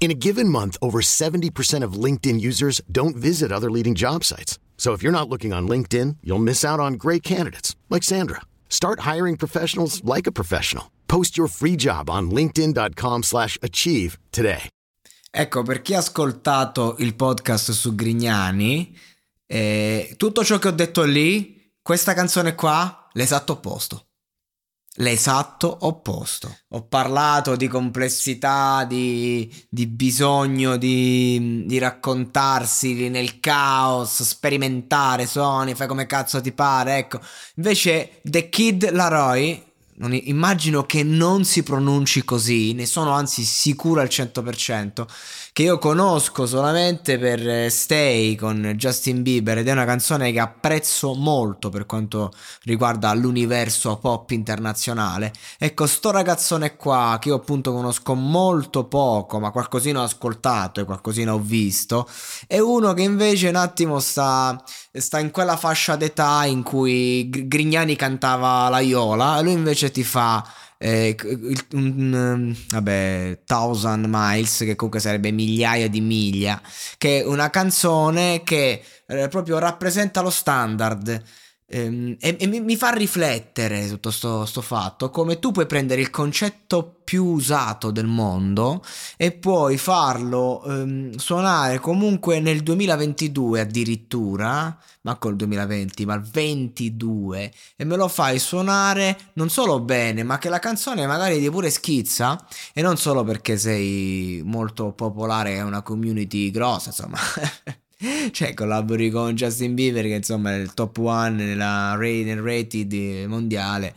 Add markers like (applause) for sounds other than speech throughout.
In a given month, over 70% of LinkedIn users don't visit other leading job sites. So if you're not looking on LinkedIn, you'll miss out on great candidates like Sandra. Start hiring professionals like a professional. Post your free job on linkedin.com/achieve today. Ecco, per chi ha ascoltato il podcast su Grignani, eh, tutto ciò che ho detto lì, questa canzone qua, l'esatto opposto. L'esatto opposto. Ho parlato di complessità, di, di bisogno di, di, raccontarsi nel caos, sperimentare suoni, fai come cazzo ti pare. Ecco, invece The Kid Laroi immagino che non si pronunci così, ne sono anzi sicuro al 100%, che io conosco solamente per eh, Stay con Justin Bieber ed è una canzone che apprezzo molto per quanto riguarda l'universo pop internazionale. Ecco, sto ragazzone qua che io appunto conosco molto poco, ma qualcosina ho ascoltato e qualcosina ho visto, è uno che invece un attimo sta, sta in quella fascia d'età in cui Grignani cantava la Iola e lui invece invece ti fa eh, un, vabbè, Thousand Miles, che comunque sarebbe migliaia di miglia, che è una canzone che eh, proprio rappresenta lo standard. Ehm, e, e mi, mi, fa riflettere tutto questo fatto come tu puoi prendere il concetto più usato del mondo e puoi farlo ehm, suonare comunque nel 2022 addirittura ma col 2020 ma il 22 e me lo fai suonare non solo bene ma che la canzone magari ti pure schizza e non solo perché sei molto popolare e una community grossa insomma (laughs) (laughs) cioè collabori con Justin Bieber che insomma è il top one nella nel rated mondiale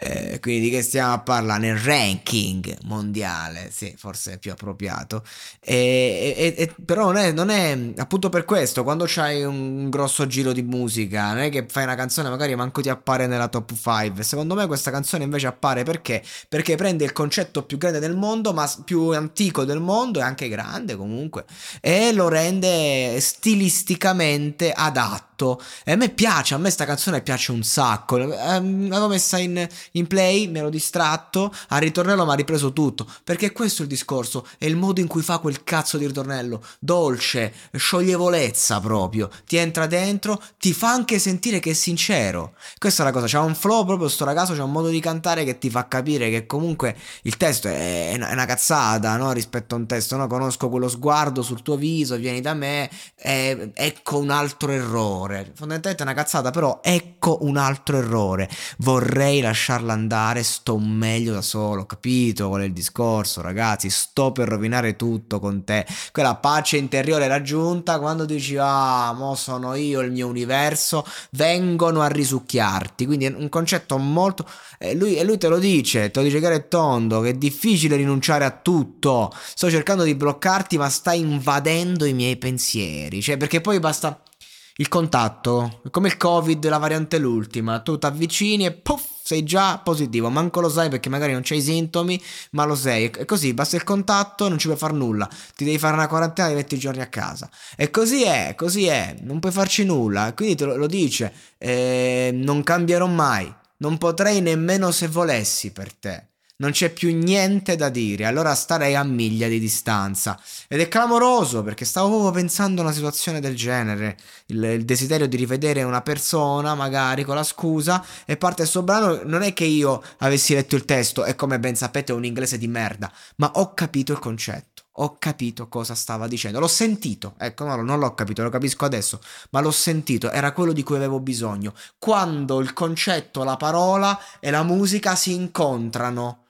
eh, quindi di che stiamo a parlare? Nel ranking mondiale sì forse è più appropriato. E, e, e, però non è, non è, appunto per questo quando c'hai un grosso giro di musica non è che fai una canzone magari manco ti appare nella top 5 secondo me questa canzone invece appare perché? Perché prende il concetto più grande del mondo ma più antico del mondo e anche grande comunque e lo rende stilisticamente adatto. E a me piace, a me sta canzone piace un sacco. Ehm, l'avevo messa in, in play, mi ero distratto, al ritornello mi ha ripreso tutto. Perché questo è il discorso, è il modo in cui fa quel cazzo di ritornello. Dolce, scioglievolezza proprio. Ti entra dentro, ti fa anche sentire che è sincero. Questa è la cosa, c'ha un flow proprio sto ragazzo, c'ha un modo di cantare che ti fa capire che comunque il testo è una, è una cazzata, no? Rispetto a un testo, no? Conosco quello sguardo sul tuo viso, vieni da me, eh, ecco un altro errore. Fondamentalmente è una cazzata, però ecco un altro errore. Vorrei lasciarla andare, sto meglio da solo, capito qual è il discorso, ragazzi? Sto per rovinare tutto con te. Quella pace interiore raggiunta quando dici "Ah, mo sono io il mio universo", vengono a risucchiarti. Quindi è un concetto molto e lui, e lui te lo dice, te lo dice chiaro e tondo, che è difficile rinunciare a tutto. Sto cercando di bloccarti, ma stai invadendo i miei pensieri. Cioè, perché poi basta il contatto, come il covid, la variante l'ultima, tu ti avvicini e puff, sei già positivo, manco lo sai perché magari non c'hai sintomi, ma lo sei, e così basta il contatto, non ci puoi fare nulla, ti devi fare una quarantena di 20 giorni a casa, e così è, così è, non puoi farci nulla, quindi te lo, lo dice, eh, non cambierò mai, non potrei nemmeno se volessi per te non c'è più niente da dire, allora starei a miglia di distanza. Ed è clamoroso perché stavo proprio pensando a una situazione del genere, il, il desiderio di rivedere una persona, magari con la scusa, e parte questo brano, non è che io avessi letto il testo e come ben sapete è un inglese di merda, ma ho capito il concetto ho capito cosa stava dicendo. L'ho sentito, ecco, no, non l'ho capito, lo capisco adesso, ma l'ho sentito, era quello di cui avevo bisogno. Quando il concetto, la parola e la musica si incontrano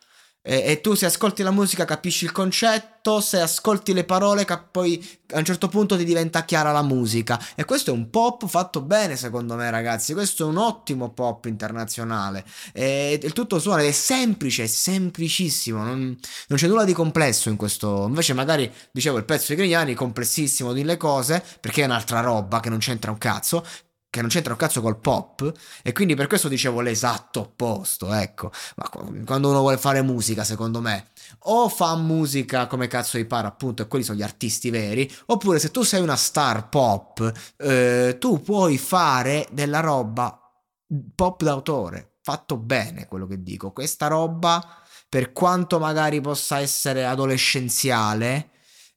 E, e, tu se ascolti la musica capisci il concetto, se ascolti le parole cap- poi a un certo punto ti diventa chiara la musica. E questo è un pop fatto bene secondo me ragazzi, questo è un ottimo pop internazionale. E il tutto suona è semplice, è semplicissimo, non, non, c'è nulla di complesso in questo. Invece magari, dicevo, il pezzo di Grignani complessissimo di le cose, perché è un'altra roba che non c'entra un cazzo, che non c'entra un cazzo col pop e quindi per questo dicevo l'esatto opposto, ecco. Ma quando uno vuole fare musica, secondo me, o fa musica come cazzo pare, appunto, e quelli sono gli artisti veri, oppure se tu sei una star pop, eh, tu puoi fare della roba pop d'autore, fatto bene quello che dico. Questa roba, per quanto magari possa essere adolescenziale,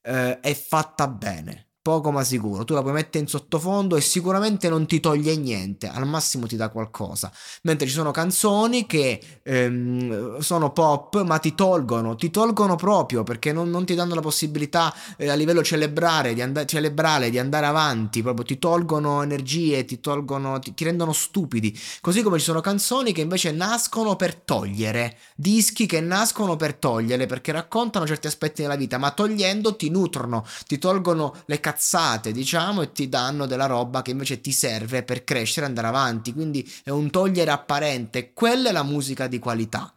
eh, è fatta bene poco ma sicuro. Tu la puoi mettere in sottofondo e sicuramente non ti toglie niente, al massimo ti dà qualcosa. Mentre ci sono canzoni che ehm, sono pop ma ti tolgono, ti tolgono proprio perché non, non ti danno la possibilità eh, a livello celebrare di, and- celebrale di andare avanti, proprio ti tolgono energie, ti tolgono, ti, ti rendono stupidi. Così come ci sono canzoni che invece nascono per togliere, dischi che nascono per togliere perché raccontano certi aspetti della vita, ma togliendo ti nutrono, ti tolgono le canzoni cazzate, diciamo, e ti danno della roba che invece ti serve per crescere e andare avanti. Quindi è un togliere apparente. Quella è la musica di qualità.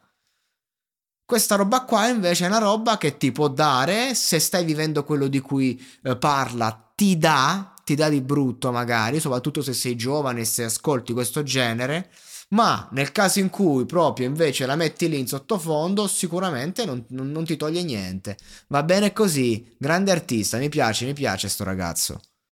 Questa roba qua invece è una roba che ti può dare, se stai vivendo quello di cui eh, parla, ti dà, ti dà di brutto magari, soprattutto se sei giovane e se ascolti questo genere, ma nel caso in cui proprio invece la metti lì in sottofondo, sicuramente non, non, non ti toglie niente. Va bene così, grande artista, mi piace, mi piace sto ragazzo.